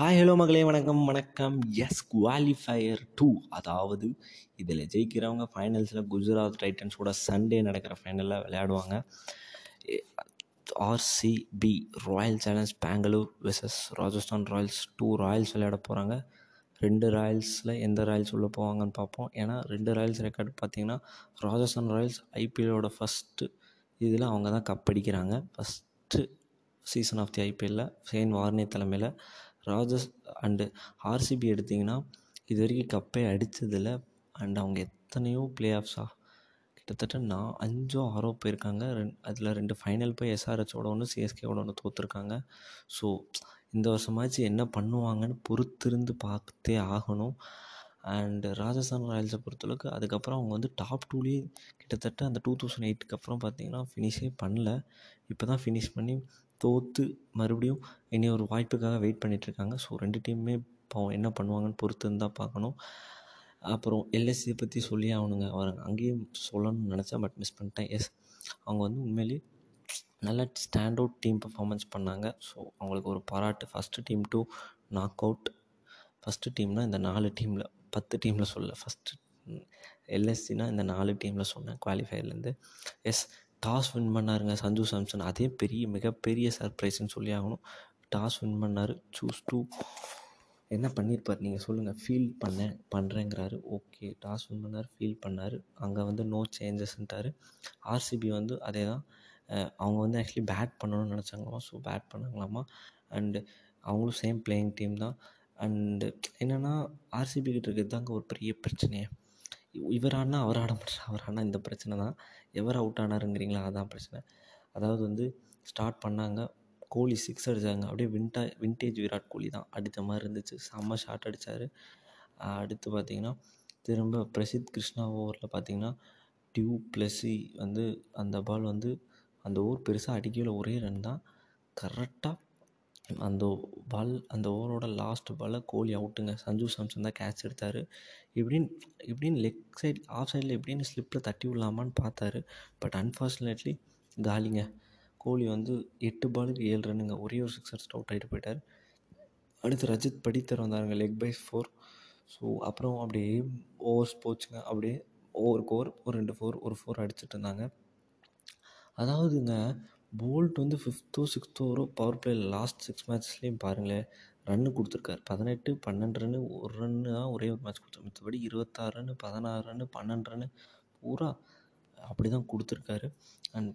Hi hello மகளே வணக்கம் வணக்கம். எஸ் குவாலிஃபயர் டூ அதாவது இதில் ஜெயிக்கிறவங்க ஃபைனல்ஸில் குஜராத் டைட்டன்ஸோட சண்டே நடக்கிற ஃபைனலில் விளையாடுவாங்க. RCB royal challenge Bangalore versus Rajasthan royals two royals விளையாட போகிறாங்க ரெண்டு ராயல்ஸில் எந்த ராயல்ஸ் உள்ளே போவாங்கன்னு பார்ப்போம். ஏன்னா ரெண்டு ராயல்ஸ் ரெக்கார்டு பார்த்தீங்கன்னா ராஜஸ்தான் ராயல்ஸ் ஐபிஎல்லோட ஃபஸ்ட்டு இதில் அவங்க தான் கப் அடிக்கிறாங்க. ஃபஸ்ட்டு சீசன் ஆஃப் தி ஐபிஎல்லில் ஷேன் வார்னே தலைமையில் ராஜஸ் அண்டு ஆர்சிபி எடுத்திங்கன்னா இது வரைக்கும் கப்பே அடித்ததில்ல அண்ட் அவங்க எத்தனையோ ப்ளே ஆஃப்ஸா கிட்டத்தட்ட நான் அஞ்சோ ஆறோ போயிருக்காங்க. ரெண் அதில் ரெண்டு ஃபைனல் போய் எஸ்ஆர்ஹெச்சோட ஒன்று சிஎஸ்கேவோட ஒன்று தோற்றுருக்காங்க ஸோ இந்த வருஷமாச்சு என்ன பண்ணுவாங்கன்னு பொறுத்திருந்து பார்த்தே ஆகணும். அண்டு ராஜஸ்தான் ராயல்ஸை பொறுத்தளவுக்கு அதுக்கப்புறம் அவங்க வந்து டாப் டூலேயே கிட்டத்தட்ட அந்த டூ தௌசண்ட் எயிட்டுக்கு அப்புறம் பார்த்தீங்கன்னா ஃபினிஷே பண்ணல. இப்போ தான் ஃபினிஷ் பண்ணி தோற்று மறுபடியும் இனி ஒரு வாய்ப்புக்காக வெயிட் பண்ணிகிட்ருக்காங்க ஸோ ரெண்டு டீமுமே பாவம் என்ன பண்ணுவாங்கன்னு பொறுத்து இருந்தால் பார்க்கணும். அப்புறம் எல்எஸ்சியை பற்றி சொல்லியே ஆகணுங்க. அவர் அங்கேயும் சொல்லணும்னு நினச்சேன் பட் மிஸ் பண்ணிட்டேன். எஸ் அவங்க வந்து உண்மையிலேயே நல்ல ஸ்டாண்ட் அவுட் டீம் பர்ஃபார்மன்ஸ் பண்ணாங்க. ஸோ அவங்களுக்கு ஒரு பாராட்டு. First team to knock out first டீம்னால் இந்த நாலு டீமில் பத்து டீமில் சொல்ல ஃபஸ்ட்டு எல்எஸ்சினா இந்த நாலு டீமில் சொன்னேன் குவாலிஃபயர்லேருந்து எஸ் டாஸ் வின் பண்ணாருங்க சஞ்சு சாம்சன். அதே பெரிய மிகப்பெரிய சர்ப்ரைஸ்ன்னு சொல்லி ஆகணும். டாஸ் வின் பண்ணார். Choose to. என்ன பண்ணியிருப்பார் நீங்கள் சொல்லுங்கள் ஃபீல் பண்ண பண்ணுறேங்கிறாரு ஓகே டாஸ் வின் பண்ணார் ஃபீல் பண்ணார். அங்கே வந்து நோ சேஞ்சஸ்ன்ட்டார் ஆர்சிபி வந்து அதே தான் அவங்க வந்து ஆக்சுவலி பேட் பண்ணணும்னு நினச்சாங்களாமா? ஸோ பேட் பண்ணாங்களாமா? அண்டு அவங்களும் சேம் பிளேயிங் டீம் தான். அண்டு என்னென்னா ஆர்சிபி கிட்ட இருக்கிறது தாங்க ஒரு பெரிய பிரச்சனையே. இவர் ஆடினா அவர் ஆட மாட்டார் அவர் ஆடினா இந்த பிரச்சனை தான். எவர் அவுட் ஆனாருங்கிறீங்களா? அதான் பிரச்சனை. அதாவது வந்து ஸ்டார்ட் பண்ணாங்க கோலி சிக்ஸ் அடித்தாங்க அப்படியே வின்டா வின்டேஜ் விராட் கோலி தான். அடித்த மாதிரி இருந்துச்சு. செம்ம ஷாட் அடித்தார் அடுத்து பார்த்திங்கன்னா திரும்ப பிரசித் கிருஷ்ணா ஓவரில் பார்த்திங்கன்னா டியூ ப்ளஸ்ஸி வந்து அந்த பால் வந்து அந்த ஓவர் பெருசாக அடிக்கல ஒரே ரன் தான். கரெக்டாக அந்த பால் அந்த ஓவரோட லாஸ்ட் பாலில் கோலி அவுட்டுங்க. சஞ்சு சாம்சன் தான் கேட்ச் எடுத்தார். இப்படின்னு இப்படின்னு லெக் சைட் ஆஃப் சைடில் எப்படின்னு ஸ்லிப்பில் தட்டி விடலாமான்னு பார்த்தாரு. பட் அன்ஃபார்ச்சுனேட்லி காலிங்க. கோலி வந்து எட்டு பாலுக்கு ஏழு ரன்னுங்க ஒரே ஒரு சிக்ஸர் அவுட் ஆகிட்டு போயிட்டார். அடுத்து ரஜித் படித்தர் வந்தாருங்க லெக் பை ஃபோர் ஸோ அப்புறம் அப்படியே ஓவர்ஸ் போச்சுங்க. அப்படியே ஓவருக்கு ஓவர் ஒரு ரெண்டு ஃபோர் ஒரு ஃபோர் அடிச்சுட்டு இருந்தாங்க. அதாவதுங்க போல்ட் வந்து ஃபிஃப்த்தோ சிக்ஸ்த்தோ ஓவரோ பவர் பிளேயில் லாஸ்ட் சிக்ஸ் மேட்ச்லேயும் பாருங்களேன் ரன்னு கொடுத்துருக்காரு. பதினெட்டு பன்னெண்டு ரன்னு ஒரு ரன்னு தான் ஒரே ஒரு மேட்ச் கொடுத்தாரு மற்றபடி இருபத்தாறு ரன்னு பதினாறு ரன்னு பன்னெண்டு ரன்னு பூரா அப்படி தான் கொடுத்துருக்காரு அண்ட்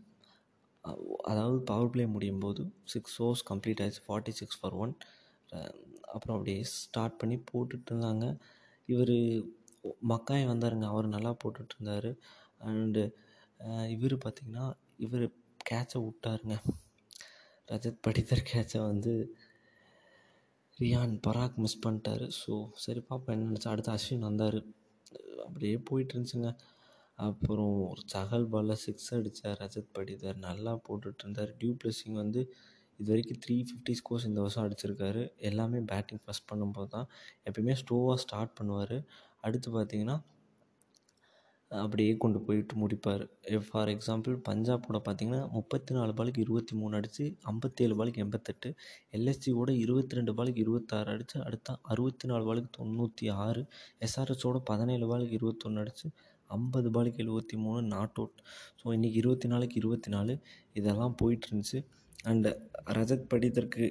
அதாவது பவர் பிளே முடியும் போது சிக்ஸ் ஓவர்ஸ் கம்ப்ளீட் ஆயிடுச்சு. ஃபார்ட்டி சிக்ஸ் ஃபார் ஒன் அப்புறம் அப்படியே ஸ்டார்ட் பண்ணி போட்டுட்டு இருந்தாங்க. இவர் மக்காய் வந்தாருங்க. அவர் நல்லா போட்டுட்டு இருந்தார். அண்டு இவர் பார்த்திங்கன்னா இவர் கேட்சை விட்டாருங்க. ரஜத் படித்தர் கேட்சை வந்து ரியான் பராக் மிஸ் பண்ணிட்டாரு. ஸோ சரி பாப்பா என்ன நினச்சா அடுத்து அஸ்வின் வந்தார். அப்படியே போயிட்டு இருந்துச்சுங்க. அப்புறம் ஒரு சகல் பாலில் சிக்ஸ் அடித்தார் ரஜத் படிதர் நல்லா போட்டுட்டு இருந்தார். டியூ பிளஸிங் வந்து இது வரைக்கும் த்ரீ ஃபிஃப்டி ஸ்கோர்ஸ் இந்த வருஷம் அடிச்சிருக்காரு. எல்லாமே பேட்டிங் ஃபஸ்ட் பண்ணும்போது தான் எப்பயுமே ஸ்லோவாக ஸ்டார்ட் பண்ணுவார். அடுத்து பார்த்தீங்கன்னா அப்படியே கொண்டு போயிட்டு முடிப்பார். ஃபார் எக்ஸாம்பிள் பஞ்சாபோட பார்த்தீங்கன்னா முப்பத்தி நாலு பாலுக்கு இருபத்தி மூணு அடித்து ஐம்பத்தேழு பாலுக்கு எண்பத்தெட்டு எல்எஸ்சியோட இருபத்தி ரெண்டு பாலுக்கு இருபத்தாறு அடித்து அடுத்த அறுபத்தி நாலு பாலுக்கு தொண்ணூற்றி ஆறு எஸ்ஆர்எஸோட பதினேழு பாலுக்கு இருபத்தொன்று அடித்து ஐம்பது பாலுக்கு எழுபத்தி மூணு நாட் அவுட் ஸோ இன்றைக்கி இருபத்தி நாலுக்கு இருபத்தி நாலு இதெல்லாம் போயிட்டு இருந்துச்சு. அண்டு ரஜத் படிதற்கு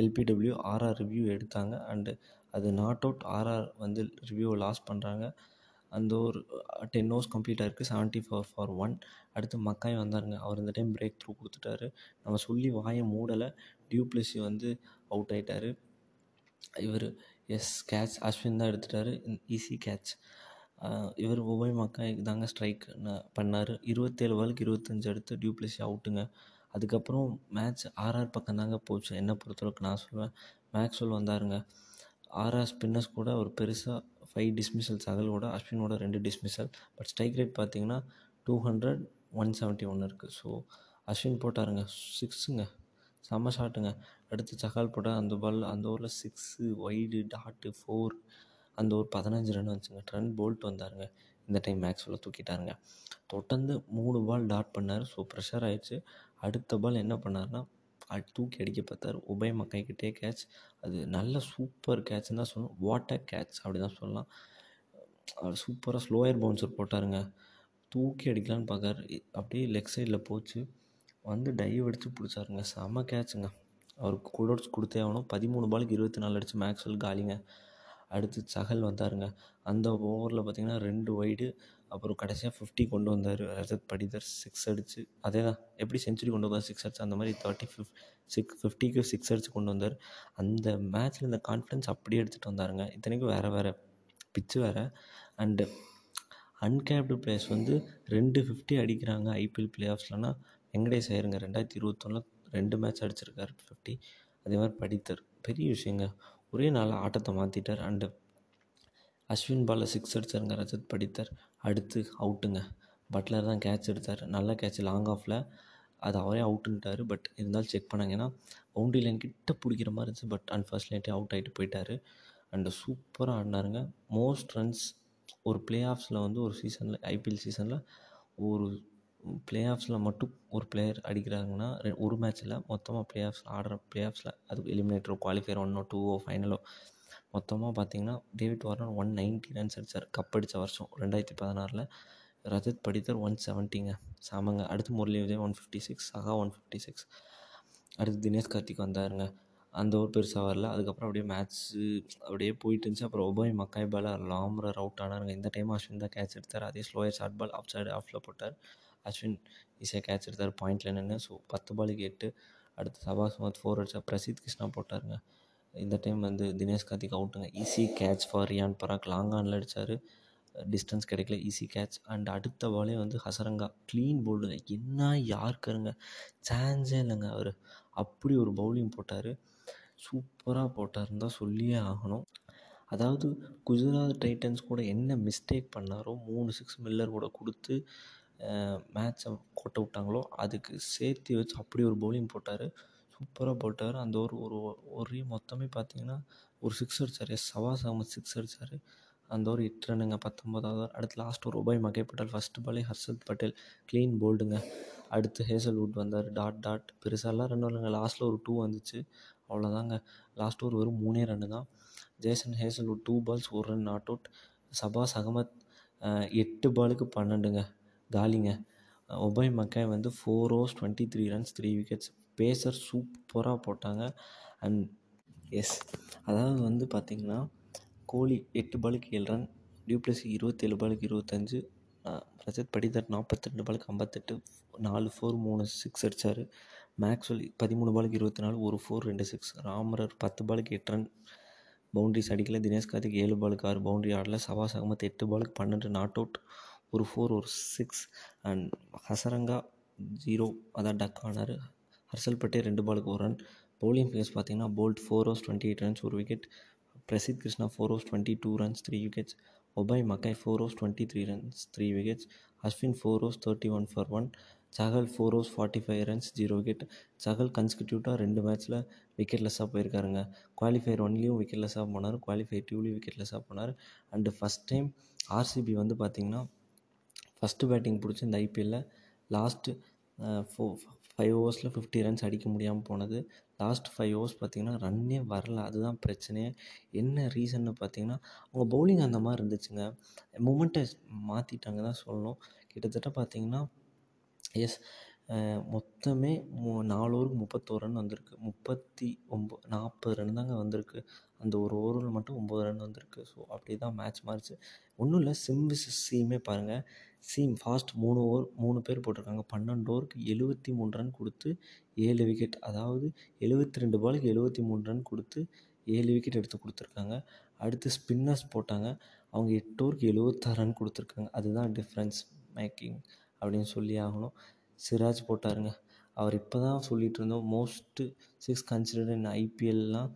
எல்பிடபிள்யூ ஆர்ஆர் ரிவ்யூ எடுத்தாங்க. அண்டு அது நாட் அவுட் ஆர்ஆர் வந்து ரிவ்யூவை லாஸ் பண்ணுறாங்க அந்த ஒரு டென் ஓவர்ஸ் கம்ப்ளீட் ஆகிருக்கு செவன்ட்டி ஃபோர் ஃபார் ஒன் அடுத்து மக்காய் வந்தாருங்க. அவர் இந்த டைம் பிரேக் த்ரூ கொடுத்துட்டாரு. நம்ம சொல்லி வாயை மூடலை. டியூப்ளஸி வந்து அவுட் ஆகிட்டார் இவர் எஸ் கேட்ச் அஸ்வின் தான் எடுத்துட்டார். ஈஸி கேட்ச் இவர் ஒவ்வொரு மக்காய் தாங்க ஸ்ட்ரைக் பண்ணார். இருபத்தேழு பாலுக்கு இருபத்தஞ்சு எடுத்து டியூப்ளஸி அவுட்டுங்க அதுக்கப்புறம் மேட்ச் ஆர்ஆர் பக்கம் தாங்க போச்சு. என்னை பொறுத்தளவுக்கு நான் சொல்லுவேன் மேக்ஸ்வெல் வந்தாருங்க. ஆர்ஆர் ஸ்பின்னர்ஸ் கூட ஒரு பெருசாக ஃபைவ் டிஸ்மிசல் சகலோட அஸ்வினோட ரெண்டு டிஸ்மிசல் பட் ஸ்ட்ரைக் ரேட் பார்த்தீங்கன்னா two hundred one seventy one இருக்குது ஸோ அஸ்வின் போட்டாருங்க. சிக்ஸுங்க செம்ம ஷாட்டுங்க அடுத்து சகால் போட்டால் அந்த பால் அந்த ஓவரில் சிக்ஸு ஒய்டு டாட்டு ஃபோர் அந்த ஒரு பதினஞ்சு ரன் வந்துச்சுங்க. ட்ரெண்ட் போல்ட் வந்தாருங்க. இந்த டைம் மேக்ஸ்வெல்லாம் தூக்கிட்டாருங்க. தொடர்ந்து மூணு பால் டாட் பண்ணார். ஸோ ப்ரெஷர் ஆயிடுச்சு. அடுத்த பால் என்ன பண்ணார்னா தூக்கி அடிக்க பார்த்தார். உபய மக்கைக்கிட்டே கேட்ச் அது நல்ல சூப்பர் கேட்ச்னு தான் சொல்லணும். வாட்டர் கேட்ச் அப்படி தான் சொல்லலாம். அவர் சூப்பராக ஸ்லோயர் பவுன்சர் போட்டாருங்க. தூக்கி அடிக்கலான்னு பார்க்காரு. அப்படியே லெக் சைடில் போச்சு. வந்து டைவ் அடித்து பிடிச்சாருங்க. செம கேட்சுங்க அவருக்கு குடோட்ஸ் கொடுத்தே ஆகணும். பதிமூணு பாலுக்கு இருபத்தி நாலு அடித்து மேக்ஸ்வெல் காலிங்க. அடுத்து சகல் வந்தாருங்க. அந்த ஓவரில் பார்த்தீங்கன்னா ரெண்டு ஒய்டு அப்புறம் கடைசியாக ஃபிஃப்டி கொண்டு வந்தார். ரஜத் படிதர் சிக்ஸ் அடித்து அதே தான் எப்படி செஞ்சுரி கொண்டு வந்தார்? சிக்ஸ் அடிச்சு அந்த மாதிரி தேர்ட்டி ஃபிஃப் சிக்ஸ் ஃபிஃப்டிக்கு சிக்ஸ் அடித்து கொண்டு வந்தார். அந்த மேட்ச்சில் இந்த கான்ஃபிடன்ஸ் அப்படியே எடுத்துகிட்டு வந்தாருங்க. இத்தனைக்கும் வேறு வேறு பிச்சு வேறு. அண்டு அன்கேப்டு பிளேயர்ஸ் வந்து ரெண்டு ஃபிஃப்டி அடிக்கிறாங்க ஐபிஎல் பிளே ஆஃப்ஸ்லனா வெங்கடேஷ் ஐயருங்க ரெண்டாயிரத்தி இருபத்தொன்னில் ரெண்டு மேட்ச் அடிச்சிருக்காரு ஃபிஃப்டி அதே மாதிரி படித்தர். பெரிய விஷயங்க. ஒரே நாள் ஆட்டத்தை மாற்றிட்டார் அண்டு அஸ்வின் பாலை சிக்ஸ் அடிச்சாருங்க ரஜத் படித்தர். அடுத்து அவுட்டுங்க. பட்லர் தான் கேட்ச் எடுத்தார். நல்ல கேட்ச் லாங் ஆஃபில் அது அவரே அவுட்டுன்ட்டார். பட் இருந்தாலும் செக் பண்ணாங்க. ஏன்னா பவுண்டரி லைன் கிட்ட பிடிக்கிற மாதிரி இருந்துச்சு. பட் அன்ஃபார்ச்சுனேட்லி அவுட் ஆகிட்டு போயிட்டார். அண்டு சூப்பராக ஆடினாருங்க. மோஸ்ட் ரன்ஸ் ஒரு பிளே ஆஃப்ஸில் வந்து ஒரு சீசனில் ஐபிஎல் சீசனில் ஒரு பிளே ஆஃப்ஸில் மட்டும் ஒரு பிளேயர் அடிக்கிறாங்கன்னா ஒரு மேட்ச்சில் மொத்தமாக பிளே ஆஃப்ஸ் ஆடுற பிளே ஆஃப்ஸில் அது எலிமினேட்டரோ குவாலிஃபயர் ஒன்னோ டூவோ ஃபைனலோ மொத்தமாக பார்த்தீங்கன்னா David Warner one ninety runs அடித்தார் கப் அடித்த வருஷம் ரெண்டாயிரத்தி பதினாறில். ரஜத் படித்தர் ஒன் செவன்ட்டிங்க சாமங்க அடுத்து Murali Vijay one fifty six Saha one fifty six அடுத்து தினேஷ் கார்த்திக் வந்தாருங்க. அந்த ஒரு பெருசாக வரல. அதுக்கப்புறம் அப்படியே மேட்ச்சு அப்படியே போயிட்டு இருந்துச்சு. அப்புறம் ஒபாய் மக்காய் பால் லாம்ரர் அவுட் ஆனாருங்க. இந்த டைம் அஸ்வின் தான் கேட்ச் எடுத்தார். அதே slower short ball off side ஆஃபில் போட்டார். அஸ்வின் ஈஸியாக கேட்ச் எடுத்தார். பாயிண்டில் நின்று ஸோ பத்து பாலுக்கு எட்டு. அடுத்து சபாஸ் மத் ஃபோர் அடிச்சா பிரசீத் கிருஷ்ணா போட்டாருங்க. இந்த டைம் வந்து Dinesh Karthik அவுட்டுங்க. Easy catch for Riyan Parag long ஆனில் அடித்தார் டிஸ்டன்ஸ் கிடைக்கல. ஈஸி கேட்ச் அண்ட் அடுத்த பாலே வந்து ஹசரங்கா க்ளீன் போல்டுங்க என்ன யாருக்காருங்க? சான்ஸே இல்லைங்க அவர். அப்படி ஒரு பவுலிங் போட்டார். சூப்பராக போட்டாருன்னு தான் சொல்லியே ஆகணும். அதாவது குஜராத் டைட்டன்ஸ் கூட என்ன மிஸ்டேக் பண்ணாரோ மூணு சிக்ஸ் மில்லர் கூட கொடுத்து மேட்சை கொட்ட விட்டாங்களோ அதுக்கு சேர்த்து வச்சு அப்படி ஒரு பவுலிங் போட்டார். சூப்பராக போட்டார். அந்த ஒரு ஒரு ஒரே மொத்தமே பார்த்தீங்கன்னா ஒரு சிக்ஸ் அடித்தார் எஸ் சவாஸ் அகமத் சிக்ஸ் அடித்தார் அந்த ஒரு எட்டு ரன்னுங்க பத்தொம்போதாவது அடுத்து லாஸ்ட் ஒரு உபாய் மகே பட்டேல் ஃபஸ்ட்டு பாலே ஹர்ஷத் பட்டேல். க்ளீன் போல்டுங்க அடுத்து ஹேசல்வுட் வந்தார். டாட் டாட் பெருசாலாம் ரன் வரலங்க. லாஸ்ட்டில் ஒரு டூ வந்துச்சு. அவ்வளோதாங்க லாஸ்ட் ஒரு வெறும் மூணே ரன்னு தான். ஜேசன் ஹேசல்வுட் டூ பால்ஸ் ஒரு run not out Shahbaz Ahmed எட்டு பாலுக்கு பன்னெண்டுங்க. காலிங்க. ஒபாய் மக்காய் வந்து four overs twenty three runs three wickets pacer சூப்பராக போட்டாங்க. அண்ட் எஸ் அதாவது வந்து பார்த்திங்கன்னா கோலி எட்டு பாலுக்கு ஏழு ரன் டியூப்ளஸ் இருபத்தேழு பாலுக்கு இருபத்தஞ்சு ரஜத் படிதர் நாற்பத்தெண்டு பாலுக்கு ஐம்பத்தெட்டு நாலு ஃபோர் மூணு சிக்ஸ் அடித்தார் மேக்ஸ்வெல் பதிமூணு பாலுக்கு இருபத்தி நாலு ஒரு ஃபோர் ரெண்டு சிக்ஸ் ராமரர் பத்து பாலுக்கு எட்டு ரன் பவுண்ட்ரிஸ் அடிக்கல. தினேஷ் கார்த்திக் ஏழு பாலுக்கு ஆறு. பவுண்ட்ரி ஆடல. சவாஸ் அகமத் எட்டு பாலுக்கு பன்னெண்டு. நாட் அவுட் ஒரு ஃபோர் ஒரு சிக்ஸ் அண்ட் ஹசரங்கா ஜீரோ அதான் டக் ஆனார் ஹர்ஷல் ரெண்டு பாலுக்கு ஒரு ரன் பவுலிங் ஃபிகர்ஸ் பார்த்தீங்கன்னா Boult four overs twenty eight runs ஒரு wicket Prasidh Krishna four overs twenty two runs three wickets Obed McCoy four overs twenty three runs three wickets Ashwin four overs thirty one for one Chahal four overs forty five runs zero wicket Chahal கன்ஸ்கியூட்டிவாக ரெண்டு மேட்ச்சில் விக்கெட்லெஸ்ஸாக போயிருக்காருங்க. Qualifier ஒன்லேயும் விக்கெட்லெஸ்ஸாக போனார். Qualifier டூலேயும் விக்கெட்லெஸ்ஸாக போனார். And first time RCB வந்து பார்த்திங்கன்னா first batting பிடிச்சி இந்த ஐபிஎல்லில் last four five ஓவர்ஸில் ஃபிஃப்டி ரன்ஸ் அடிக்க முடியாமல் போனது. லாஸ்ட் ஃபைவ் ஓவர்ஸ் பார்த்திங்கன்னா ரன்னே வரல. அதுதான் பிரச்சனையே. என்ன ரீசன்னு பார்த்தீங்கன்னா அவங்க பவுலிங் அந்த மாதிரி இருந்துச்சுங்க. மூமெண்ட்டை மாற்றிட்டாங்க தான் சொல்லணும். கிட்டத்தட்ட பார்த்திங்கன்னா எஸ் மொத்தமே மு நாலு ஓவருக்கு முப்பத்தோரு ரன் வந்திருக்கு. முப்பத்தி ஒம்போ நாற்பது ரன் தாங்க வந்திருக்கு. அந்த ஒரு ஓவரில் மட்டும் ஒம்பது ரன் வந்திருக்கு. ஸோ அப்படி தான் மேட்ச் மாறிச்சு. ஒன்றும் இல்லை சிம் விசஸ் சீமே பாருங்கள் சீம் ஃபாஸ்ட் மூணு ஓவர் மூணு பேர் போட்டிருக்காங்க. பன்னெண்டு ஓவருக்கு எழுபத்தி மூணு ரன் கொடுத்து ஏழு விக்கெட் அதாவது எழுபத்தி ரெண்டு பாலுக்கு எழுபத்தி மூணு ரன் கொடுத்து ஏழு விக்கெட் எடுத்து கொடுத்துருக்காங்க. அடுத்து ஸ்பின்னர்ஸ் போட்டாங்க. அவங்க எட்டு ஓவருக்கு எழுபத்தாறு ரன் கொடுத்துருக்காங்க. அதுதான் டிஃப்ரென்ஸ் மேக்கிங் அப்படின்னு சொல்லி ஆகணும். சிராஜ் போட்டாருங்க. அவர் இப்போ தான் சொல்லிகிட்டு இருந்தோம் மோஸ்ட்டு சிக்ஸ் கன்சிடர்ட் இன் ஐபிஎல்லாம்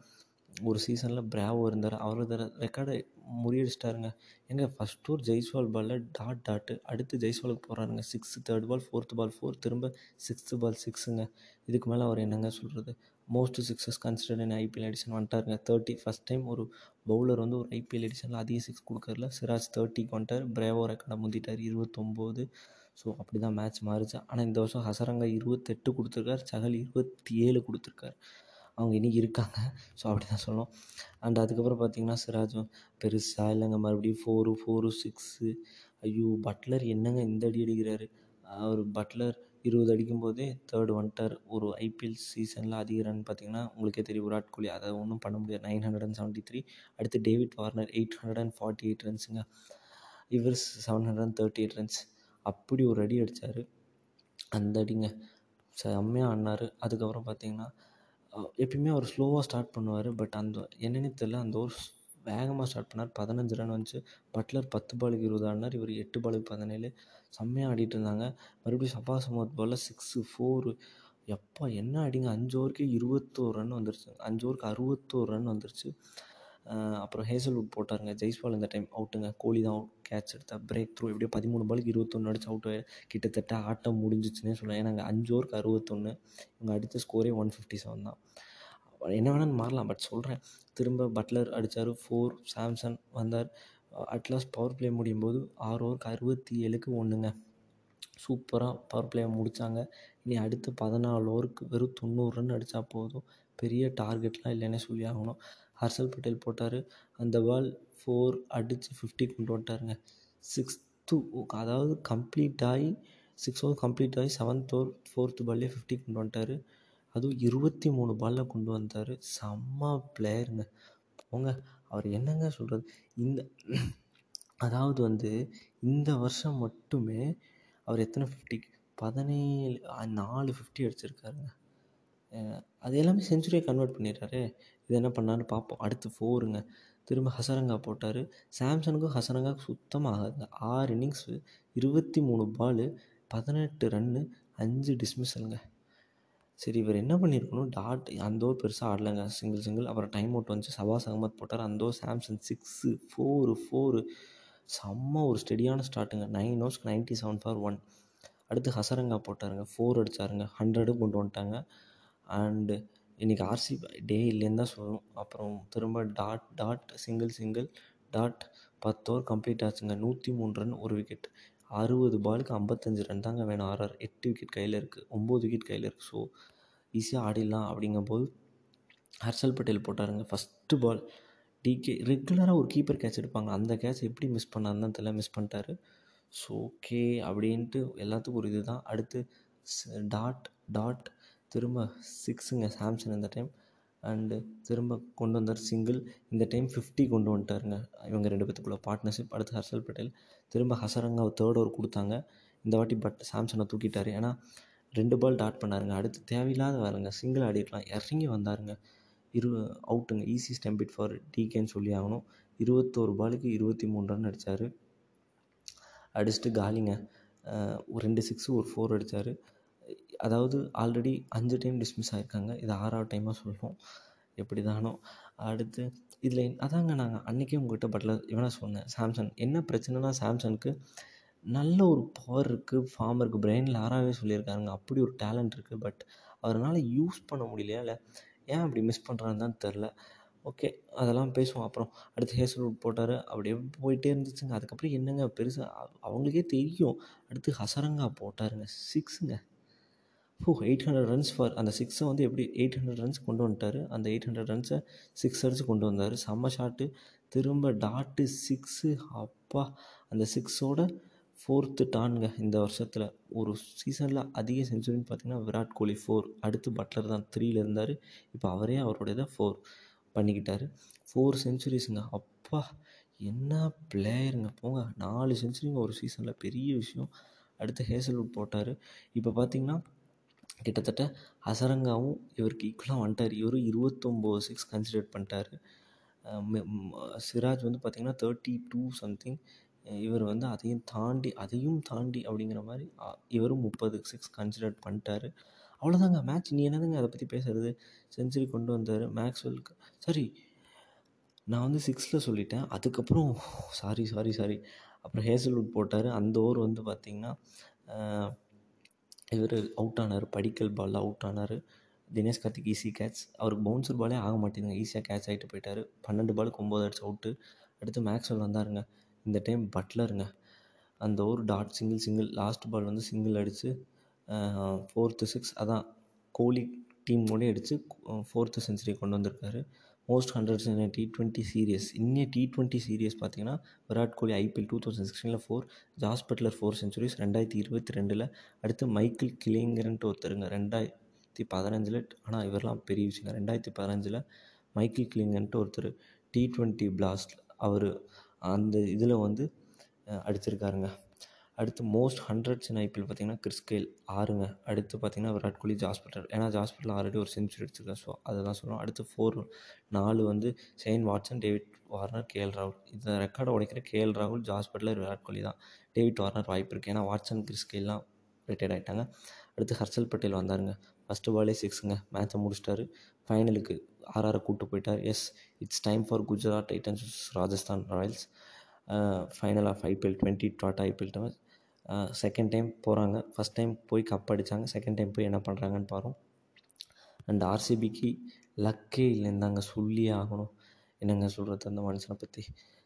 ஒரு சீசனில் பிராவோ இருந்தார். அவரது ரெக்கார்டை முறியடிச்சிட்டாருங்க. ஏங்க ஃபஸ்ட் டூர் ஜெய்ஸ்வால் பாலில் டாட் டாட்டு அடுத்து ஜெய்ஸ்வாலுக்கு போகிறாருங்க sixth third ball fourth ball four திரும்ப சிக்ஸ்த்து பால் சிக்ஸுங்க இதுக்கு மேலே அவர் என்னங்க சொல்கிறது most sixes considered in IPL edition வந்துட்டாருங்க. Thirty first time ஒரு பவுலர் வந்து ஒரு ஐபிஎல் எடிஷனில் அதிக சிக்ஸ் கொடுக்கறதுல சிராஜ் தேர்ட்டிக்கு வந்துட்டார். பிரேவோ ரெக்கார்டை முந்திட்டார். இருபத்தொம்போது. ஸோ அப்படி தான் மேட்ச் மாறுச்சு. ஆனால் இந்த வருஷம் ஹசரங்கா இருபத்தெட்டு கொடுத்துருக்காரு. சகல் இருபத்தி ஏழு கொடுத்துருக்காரு. அவங்க இன்னைக்கு இருக்காங்க. ஸோ அப்படி தான் சொல்லணும். அண்ட் அதுக்கப்புறம் பார்த்தீங்கன்னா சிராஜும் பெருசாக இல்லைங்க. மறுபடியும் ஃபோரு ஃபோரு சிக்ஸு ஐயோ பட்லர் என்னங்க இந்த அடி அடிக்கிறாரு? அவர் பட்லர் இருபது அடிக்கும்போதே தேர்டு வந்துட்டார். ஒரு ஐபிஎல் சீசனில் அதிக ரன் பார்த்தீங்கன்னா உங்களுக்கே தெரியும். விராட் கோலி அதை ஒன்றும் பண்ண முடியாது. Nine hundred and seventy three அடுத்து David Warner eight hundred and forty eight ரன்ஸுங்க இவர் seven hundred and thirty eight runs அப்படி ஒரு அடி அடித்தார் அந்த அடிங்க. செம்மையாக ஆடினார். அதுக்கப்புறம் பார்த்தீங்கன்னா எப்பயுமே அவர் ஸ்லோவாக ஸ்டார்ட் பண்ணுவார். பட் அந்த என்னன்னே தெரில அந்த ஓவர் வேகமாக ஸ்டார்ட் பண்ணார். பதினஞ்சு ரன் வந்துச்சு. பட்லர் பத்து பாலுக்கு இருபது ஆடினார். இவர் எட்டு பாலுக்கு பதினேழு. செம்மையாக ஆடிட்டு இருந்தாங்க. மறுபடியும் சஃபாஸ் சமத் பாலில் சிக்ஸு ஃபோரு எப்பா என்ன அடிங்க. அஞ்சு ஓவருக்கு இருபத்தோரு ரன் வந்துருச்சு. அஞ்சு ஓவருக்கு அறுபத்தோரு ரன் வந்துருச்சு. அப்புறம் ஹேசல்வுட் போட்டாருங்க. ஜெய்ஸ்வால் இந்த டைம் அவுட்டுங்க கோலி தான் அவுட் கேட்ச் எடுத்தா பிரேக் த்ரூ எப்படியோ பதிமூணு பாலுக்கு இருபத்தொன்று அடிச்சு அவுட் கிட்டத்தட்ட ஆட்டம் முடிஞ்சிச்சுன்னே சொல்லலாம். ஏன்னா அங்கே அஞ்சு ஓவருக்கு அறுபத்தொன்று இவங்க அடித்த ஸ்கோரே ஒன் ஃபிஃப்டி செவன் தான். என்ன வேணாலும் மாறலாம். பட் சொல்கிறேன் திரும்ப பட்லர் அடித்தார் ஃபோர் சாம்சன் வந்தார். அட்லாஸ்ட் பவர் பிளே முடியும் போது ஆறு ஓவருக்கு அறுபத்தி ஏழுக்கு ஒன்றுங்க சூப்பராக பவர் பிளே முடித்தாங்க இனி அடுத்து பதினாலு ஓவருக்கு வெறும் தொண்ணூறு ரன் அடித்தா போதும். பெரிய டார்கெட்லாம் இல்லைன்னே சொல்லி ஆகணும். ஹர்ஷல் பட்டேல் போட்டார். அந்த பால் ஃபோர் அடித்து ஃபிஃப்டி கொண்டு வந்துட்டாருங்க. சிக்ஸ்த்து அதாவது கம்ப்ளீட் ஆகி சிக்ஸ் ஓவர் கம்ப்ளீட் ஆகி செவன்த் ஓவர் ஃபோர்த்து பால்லே ஃபிஃப்டி கொண்டு வந்துட்டார். அதுவும் இருபத்தி மூணு பாலில் கொண்டு வந்தார். செம்ம பிளேயருங்க போங்க அவர் என்னங்க சொல்கிறது இந்த அதாவது வந்து இந்த வருஷம் மட்டுமே அவர் எத்தனை ஃபிஃப்டி பதினேழு நாலு ஃபிஃப்டி அடிச்சிருக்காருங்க. அது எல்லாமே செஞ்சுரியை கன்வெர்ட் பண்ணிடுறாரு. இது என்ன பண்ணான்னு பார்ப்போம். அடுத்து ஃபோருங்க திரும்ப ஹசரங்கா போட்டார். சாம்சனுக்கும் ஹசரங்காவுக்கும் சுத்தமாக ஆகாதுங்க ஆறு இன்னிங்ஸு இருபத்தி மூணு பாலு பதினெட்டு ரன்னு அஞ்சு டிஸ்மிஸலுங்க சரி இவர் என்ன பண்ணியிருக்கணும் டாட் அந்த ஓவர் பெருசாக ஆடலைங்க. சிங்கிள் சிங்கிள் அப்புறம் டைம் அவுட் வந்துச்சு. சபாஸ் அகமத் போட்டார். அந்த over Samson six four four செம்ம ஒரு ஸ்டெடியான ஸ்டார்ட்டுங்க நைன் ஓவர்ஸ்க்கு நைன்ட்டி செவன் ஃபார் ஒன் அடுத்து ஹசரங்கா போட்டாருங்க. ஃபோர் அடித்தாருங்க ஹண்ட்ரடும் கொண்டு வந்துட்டாங்க. அண்டு இன்றைக்கி ஆர்சி டே இல்லைன்னு தான் சொல்லணும். அப்புறம் திரும்ப dot dot single single dot பத்து ஓவர் கம்ப்ளீட் ஆச்சுங்க. நூற்றி மூணு ரன் ஒரு விக்கெட் அறுபது பாலுக்கு ஐம்பத்தஞ்சு ரன் தாங்க வேணும். ஆர்ஆர் எட்டு விக்கெட் கையில் இருக்குது ஒம்பது விக்கெட் கையில் இருக்குது ஸோ ஈஸியாக ஆடிடலாம் அப்படிங்கும்போது ஹர்ஷல் பட்டேல் போட்டாருங்க. ஃபஸ்ட்டு பால் டிகே ரெகுலராக ஒரு கீப்பர் கேட்ச் எடுப்பாங்க. அந்த கேட்ச் எப்படி மிஸ் பண்ணாருன்னு தான் தெரியல. மிஸ் பண்ணிட்டாரு. ஸோ ஓகே அப்படின்ட்டு எல்லாத்துக்கும் ஒரு இது தான் அடுத்து டாட் டாட் திரும்ப சிக்ஸுங்க சாம்சங் இந்த டைம் அண்டு திரும்ப கொண்டு வந்தார் சிங்கிள் இந்த டைம் ஃபிஃப்டி கொண்டு வந்துட்டாருங்க. இவங்க ரெண்டு பேத்துக்குள்ள பார்ட்னர்ஷிப் அடுத்து ஹர்ஷல் பட்டேல். திரும்ப ஹசரங்கா தேர்ட் ஓவர் கொடுத்தாங்க. இந்த வாட்டி பட் சாம்சனை தூக்கிட்டார். ஏன்னா ரெண்டு பால் டாட் பண்ணாருங்க. அடுத்து தேவையில்லாத வேலைங்க. சிங்கிள் ஆடிருக்கலாம். இறங்கி வந்தாருங்க. இரு அவுட்டுங்க ஈஸி ஸ்டெம்பிட் ஃபார் டிகேன்னு சொல்லி ஆகணும். இருபத்தோரு பாலுக்கு இருபத்தி மூணு ரன் அடித்தார் அடிச்சுட்டு காலிங்க. ஒரு ரெண்டு சிக்ஸு ஒரு ஃபோர் அடித்தார் அதாவது ஆல்ரெடி அஞ்சு டைம் டிஸ்மிஸ் ஆகிருக்காங்க இது ஆறாவது டைமாக சொல்லுவோம் எப்படி தானோ அடுத்து இதில் அதாங்க நாங்கள் அன்றைக்கே உங்கள்கிட்ட பட்லர் இவனா சொன்னேன் சாம்சங் என்ன பிரச்சனைனா சாம்சங்க்கு நல்ல ஒரு பவர் இருக்குது ஃபார்ம் இருக்குது பிரெயினில் ஆறாவே சொல்லியிருக்காருங்க. அப்படி ஒரு டேலண்ட் இருக்குது பட் அவரால் யூஸ் பண்ண முடியலையா இல்லை ஏன் அப்படி மிஸ் பண்ணுறான்னு தான் தெரில. ஓகே அதெல்லாம் பேசுவோம். அப்புறம் அடுத்து ஹேசல்வுட் போட்டார். அப்படியே போயிட்டே இருந்துச்சுங்க. அதுக்கப்புறம் என்னங்க பெருசாக அவங்களுக்கே தெரியும். அடுத்து ஹசரங்கா போட்டாருங்க. சிக்ஸுங்க ஃபோ எயிட் ஹண்ட்ரட் ரன்ஸ் ஃபார் அந்த சிக்ஸை வந்து எப்படி எயிட் ஹண்ட்ரட் ரன்ஸ் கொண்டு வந்துட்டார்? அந்த எயிட் ஹண்ட்ரட் ரன்ஸை சிக்ஸ் அடிச்சு கொண்டு வந்தார். செம்ம ஷாட்டு திரும்ப டாட்டு சிக்ஸு அப்பா. அந்த சிக்ஸோட ஃபோர்த்து டான்ங்க இந்த வருஷத்தில். ஒரு சீசனில் அதிக செஞ்சுரின்னு பார்த்தீங்கன்னா விராட் கோலி ஃபோர் அடுத்து பட்லர் தான் த்ரீல இருந்தார். இப்போ அவரே அவருடைய தான் ஃபோர் பண்ணிக்கிட்டார். ஃபோர் செஞ்சுரிஸுங்க அப்பா என்ன பிளேயருங்க போங்க. நாலு செஞ்சுரிங்க ஒரு சீசனில் பெரிய விஷயம். அடுத்து ஹேசல்வுட் போட்டார். இப்போ பார்த்தீங்கன்னா கிட்டத்தட்ட ஹசரங்காவும் இவருக்கு ஈக்குவலாக வந்துட்டார். இவரும் இருபத்தொம்போது சிக்ஸ் கன்சிடர் பண்ணிட்டாரு. சிராஜ் வந்து பார்த்திங்கன்னா தேர்ட்டி டூ சம்திங் இவர் வந்து அதையும் தாண்டி அதையும் தாண்டி அப்படிங்கிற மாதிரி இவரும் முப்பது சிக்ஸ் கன்சிடர் பண்ணிட்டாரு. அவ்வளோதாங்க மேட்ச் நீ என்னதுங்க அதை பற்றி பேசுறது? செஞ்சுரி கொண்டு வந்தார். மேக்ஸ்வெல்க்கு சாரி நான் வந்து சிக்ஸில் சொல்லிட்டேன். அதுக்கப்புறம் சாரி சாரி சாரி அப்புறம் ஹேசல்வுட் போட்டார். அந்த ஓவர் வந்து பார்த்திங்கன்னா இவர் அவுட் ஆனார் படிக்கல் பாலில் அவுட் ஆனார். தினேஷ் கார்த்திக் ஈஸி கேட்ச் அவருக்கு பவுன்சர் பாலே ஆக மாட்டேங்குது. ஈஸியாக கேட்ச் ஆகிட்டு போயிட்டார். பன்னெண்டு பாலுக்கு ஒம்பது அடிச்சு அவுட்டு அடுத்து மேக்ஸ்வெல் வந்தாருங்க. இந்த டைம் பட்லருங்க அந்த ஒரு dot single single last ball வந்து சிங்கிள் அடித்து ஃபோர்த்து சிக்ஸ் அதான் கோலி டீம் கூட அடித்து ஃபோர்த்து செஞ்சுரி கொண்டு வந்திருக்காரு. Most hundreds in T twenty series இன்னும் டி ட்வெண்ட்டி சீரியஸ் பார்த்தீங்கன்னா Virat Kohli IPL two thousand சிக்ஸ்டீனில் four Jos Buttler four centuries ரெண்டாயிரத்தி இருபத்தி ரெண்டில் அடுத்து மைக்கிள் கிளிங்கர்ன்ட்டு ஒருத்தருங்க. ரெண்டாயிரத்தி பதினஞ்சில் ஆனால் இவரெலாம் பெரிய விஷயம் ரெண்டாயிரத்தி பதினஞ்சில் மைக்கிள் கிளிங்கன்ட்டு ஒருத்தர் டி ட்வெண்ட்டி பிளாஸ்ட் அவர் அந்த இதில் வந்து அடிச்சிருக்காருங்க. அடுத்து மோஸ்ட் ஹண்ட்ரட்ஸ் இன் ஐபிஎல் பார்த்தீங்கன்னா கிறிஸ் கெயில் ஆறுங்க. அடுத்து பார்த்தீங்கன்னா விராட் கோலி ஜாஸ்பிட்டல் ஏன்னா ஜாஸ்பிட்டல் ஆல்ரெடி ஒரு செஞ்சுரி அடிச்சிருக்காரு. ஸோ அதெல்லாம் சொல்லுவோம் அடுத்து ஃபோர் நாலு வந்து Shane Watson David Warner KL ராகுல். இந்த ரெக்கார்டை உடைக்கிற கேஎல் ராகுல் ஜாஸ்பர்டர் விராட் கோலி தான். டேவிட் வார்னர் வாய்ப்பு இருக்குது ஏன்னா வாட்சன் கிறிஸ் கெயில்லாம் ரிட்டையர்ட் ஆகிட்டாங்க அடுத்து ஹர்ஷல் பட்டேல் வந்தாருங்க. ஃபஸ்ட்டு பாலே சிக்ஸுங்க மேட்சை முடிச்சிட்டாரு. ஃபைனலுக்கு ஆர்ஆரை கூப்பிட்டு போயிட்டார். Yes it's time for Gujarat titans Rajasthan royals final of IPL twenty Tata IPL tower second time போகிறாங்க ஃபஸ்ட் டைம் போய் கப் அடித்தாங்க செகண்ட் டைம் போய் என்ன பண்ணுறாங்கன்னு பாரோம் அண்ட் ஆர்சிபிக்கு லக்கே இல்லைன்னு தாங்க சொல்லியே ஆகணும். என்னங்க சொல்கிறது அந்த மனுஷனை பற்றி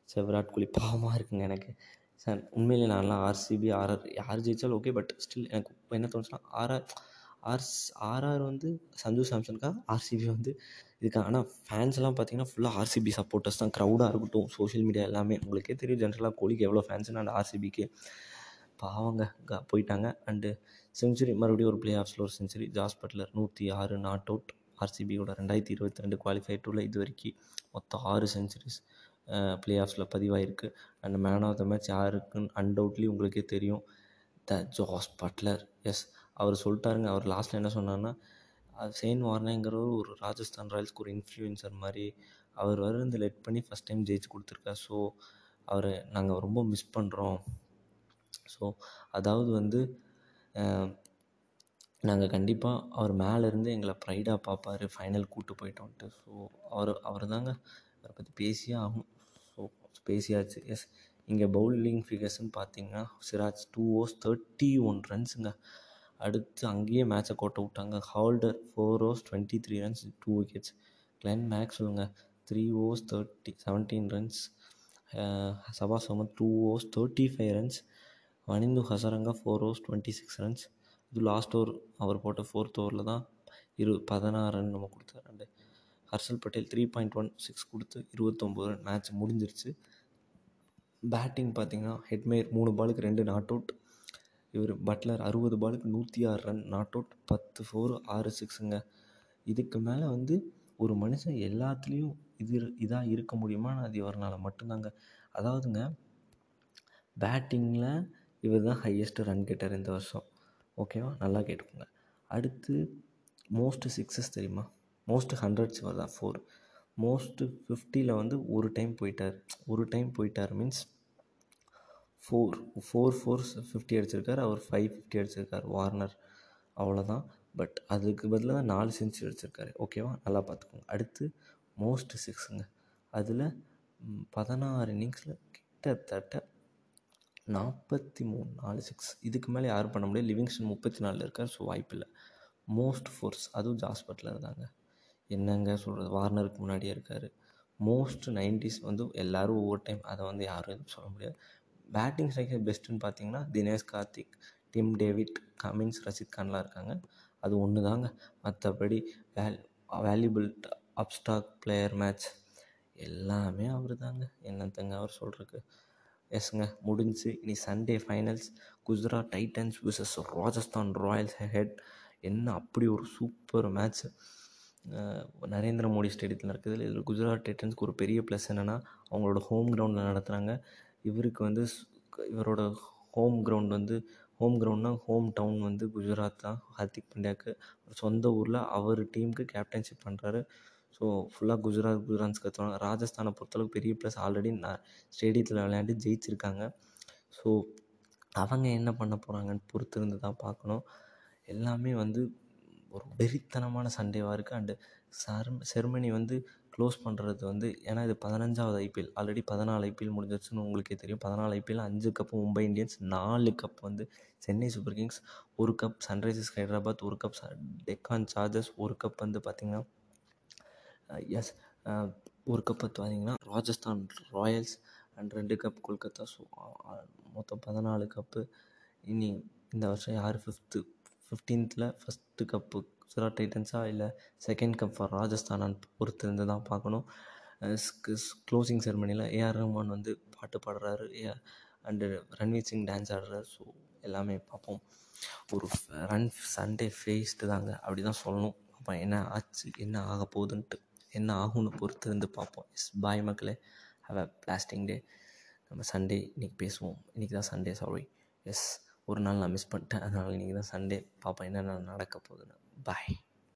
சார் விராட் கோலி பாவமாக இருக்குங்க எனக்கு. சார் உண்மையிலே நான்லாம் ஆர்சிபி ஆர்ஆர் யார் ஜெயிச்சாலும் ஓகே பட் ஸ்டில் எனக்கு இப்போ என்ன தோணுச்சுன்னா ஆர்ஆர் ஆர்ஸ் ஆர்ஆர் வந்து சஞ்சு சாம்சனுக்காக ஆர்சிபி வந்து இதுக்கு? ஆனால் ஃபேன்ஸ்லாம் பார்த்தீங்கன்னா ஃபுல்லாக ஆர்சிபி சப்போர்ட்டர்ஸ் தான். க்ரௌடாக இருக்கட்டும் சோஷியல் மீடியா எல்லாமே. உங்களுக்கே தெரியும் ஜென்ரலாக கோலிக்கு எவ்வளோ ஃபேன்ஸ்னு அந்த ஆர்சிபிக்கு பாவங்க. க போயிட்டாங்க. அண்டு செஞ்சுரி மறுபடியும் ஒரு ப்ளே ஆஃப்ஸில் ஒரு செஞ்சுரி ஜாஸ் பட்லர் நூற்றி ஆறு நாட் அவுட் ஆர்சிபியோட ரெண்டாயிரத்தி இருபத்தி ரெண்டு குவாலிஃபை டூவில் இது வரைக்கும் மொத்தம் ஆறு செஞ்சுரிஸ் ப்ளே ஆஃப்ஸில் பதிவாயிருக்கு. And man of the match யாருக்குன்னு அன்டவுட்லி உங்களுக்கே தெரியும். த ஜாஸ் பட்லர் எஸ் அவர் சொல்லிட்டாருங்க. அவர் லாஸ்ட்டில் என்ன சொன்னார்னா செயின் வார்னேங்கிறவர் ஒரு ராஜஸ்தான் ராயல்ஸ்க்கு ஒரு இன்ஃப்ளூயன்சர் மாதிரி அவர் வந்து லெட் பண்ணி ஃபஸ்ட் டைம் ஜெயிச்சு கொடுத்துருக்கார். ஸோ அவரை நாங்கள் ரொம்ப மிஸ் பண்ணுறோம் ஸோ அதாவது வந்து நாங்கள் கண்டிப்பாக அவர் மேலேருந்து எங்களை ப்ரைடாக பார்ப்பாரு ஃபைனல் கூட்டு போயிட்டோன்ட்டு. ஸோ அவர் அவர் தாங்க அவரை பற்றி பேசியே ஆகணும். ஸோ பேசியாச்சு. எஸ் இங்கே பவுலிங் ஃபிகர்ஸ்னு பார்த்தீங்கன்னா Siraj two overs thirty one ரன்ஸுங்க அடுத்து அங்கேயே மேட்சை கோட்டை விட்டாங்க. Holder four overs twenty three runs two wickets Glenn மேக்ஸ்வெல்லுங்க three overs thirty seventeen runs Shahbaz Ahmed two overs thirty five runs Wanindu Hasaranga four overs twenty six runs இது last over அவர் போட்ட fourth ஓவரில் தான் இரு பதினாறு run நம்ம கொடுத்தாரு. ரெண்டு Harshal Patel three point one six கொடுத்து இருபத்தொம்போது ரன் மேட்ச் முடிஞ்சிருச்சு. பேட்டிங் பார்த்தீங்கன்னா ஹெட்மேயர் மூணு பாலுக்கு ரெண்டு நாட் அவுட் இவர் பட்லர் அறுபது பாலுக்கு நூற்றி ஆறு ரன் நாட் அவுட் பத்து ஃபோர் ஆறு சிக்ஸுங்க இதுக்கு மேலே வந்து ஒரு மனுஷன் எல்லாத்துலேயும் இது இதாக இருக்க முடியுமா அது இவரனால் மட்டும்தாங்க. அதாவதுங்க பேட்டிங்கில் இவர் தான் ஹையஸ்ட் ரன் கெட்டர் இந்த வருஷம். ஓகேவா நல்லா கேட்டுக்கோங்க. அடுத்து மோஸ்ட்டு சிக்ஸஸ் தெரியுமா? மோஸ்ட்டு ஹண்ட்ரட்ஸ் இவர் தான் ஃபோர் மோஸ்ட்டு ஃபிஃப்டியில் வந்து ஒரு டைம் போயிட்டார். ஒரு டைம் போயிட்டார் means four four fours fifty அடிச்சிருக்கார். அவர் ஃபைவ் ஃபிஃப்டி அடிச்சிருக்கார். வார்னர் அவ்வளோதான் பட் அதுக்கு பதிலாக தான் நாலு செஞ்சுரி அடிச்சிருக்காரு. ஓகேவா நல்லா பார்த்துக்கோங்க. அடுத்து மோஸ்ட் சிக்ஸுங்க அதில் பதினாறு இன்னிங்ஸில் கிட்டத்தட்ட நாற்பத்தி மூணு நாலு சிக்ஸ் இதுக்கு மேலே யாரும் பண்ண முடியாது. லிவிங்ஸ்டன் முப்பத்தி நாலில் இருக்கார் ஸோ வாய்ப்பில்லை. மோஸ்ட் ஃபோர்ஸ் அதுவும் ஜாஸ் பட்லர் தாங்க என்னங்க சொல்கிறது வார்னருக்கு முன்னாடியே இருக்கார். மோஸ்ட் நைன்டிஸ் வந்து எல்லோரும் ஒவ்வொரு டைம் அதை வந்து யாரும் எதுவும் சொல்ல முடியாது. பேட்டிங் ஸ்ட்ரைக்கர் பெஸ்ட்டுன்னு பார்த்தீங்கன்னா Dinesh Karthik Tim David Cummins Rashid கான்லாம் இருக்காங்க. அது ஒன்று தாங்க மற்றபடி வேல் வேல்யூபிள் அப்ஸ்டாக் பிளேயர் மேட்ச் எல்லாமே அவர் தாங்க என்னத்தங்க அவர் சொல்கிறதுக்கு எஸ்ங்க முடிஞ்சு இனி Sunday finals Gujarat titans versus Rajasthan royals head என்ன அப்படி ஒரு சூப்பர் மேட்ச் நரேந்திர மோடி ஸ்டேடியத்தில் நடக்குது இதில் குஜராத் டைட்டன்ஸ்க்கு ஒரு பெரிய ப்ளஸ் என்னென்னா அவங்களோட ஹோம் கிரவுண்டில் நடத்துகிறாங்க இவருக்கு வந்து இவரோட ஹோம் கிரவுண்ட் வந்து ஹோம் கிரவுண்ட்னா ஹோம் டவுன் வந்து குஜராத் தான் ஹர்திக் பாண்டியாவுக்கு சொந்த ஊரில் அவர் டீமுக்கு கேப்டன்ஷிப் பண்ணுறாரு ஸோ ஃபுல்லாக குஜராத் குஜராத்ஸ் கற்றுவாங்க ராஜஸ்தானை பொறுத்தளவுக்கு பெரிய ப்ளஸ் ஆல்ரெடி நான் ஸ்டேடியத்தில் விளையாண்டு ஜெயிச்சிருக்காங்க. ஸோ அவங்க என்ன பண்ண போகிறாங்கன்னு பொறுத்து இருந்து தான் பார்க்கணும். எல்லாமே வந்து ஒரு வெறித்தனமான சண்டேவாக இருக்குது அண்டு சர் செர்மனி வந்து க்ளோஸ் பண்ணுறது வந்து ஏன்னா இது பதினஞ்சாவது ஐபிஎல் ஆல்ரெடி பதினாலு ஐபிஎல் முடிஞ்சிருச்சுன்னு உங்களுக்கே தெரியும். பதினாலு ஐபிஎல் அஞ்சு கப்பு மும்பை இந்தியன்ஸ் நாலு கப் வந்து சென்னை சூப்பர் கிங்ஸ் ஒரு கப் சன்ரைசர்ஸ் ஹைதராபாத் ஒரு கப் டெக்கான் சார்ஜர்ஸ் ஒரு கப் வந்து பார்த்திங்கன்னா எஸ் ஒரு கப் பார்த்திங்கன்னா ராஜஸ்தான் ராயல்ஸ் அண்ட் ரெண்டு கப் கொல்கத்தா ஸோ மொத்தம் பதினாலு கப்பு இனி இந்த வருஷம் யார் ஃபிஃப்த்து ஃபிஃப்டீன்த்தில் ஃபஸ்ட்டு கப்பு சுரா டைட்டன்ஸா இல்லை செகண்ட் கப் ஃபார் ராஜஸ்தானான்னு பொறுத்து இருந்து தான் பார்க்கணும் க்ளோசிங் செரமனியில் ஏஆர் ரஹ்மான் வந்து பாட்டு பாடுறாரு. ஏ அண்டு ரன்வீர் சிங் டான்ஸ் ஆடுறாரு. ஸோ எல்லாமே பார்ப்போம். ஒரு ரன் சண்டே ஃபேஸ்ட்டு தாங்க அப்படி தான் சொல்லணும். அப்போ என்ன ஆச்சு என்ன ஆக போகுதுன்ட்டு. என்ன ஆகும்னு பொறுத்து இருந்து பார்ப்போம். எஸ் பாய் மக்களே. ஹாவ் அ பிளாஸ்டிங் டே நம்ம சண்டே இன்றைக்கி பேசுவோம். இன்றைக்கி தான் சண்டே சாரி எஸ் ஒரு நாள் நான் மிஸ் பண்ணிட்டேன். அதனால் இன்றைக்கி தான் சண்டே பார்ப்போம் என்னென்ன நடக்க போகுதுன்னு. பாய்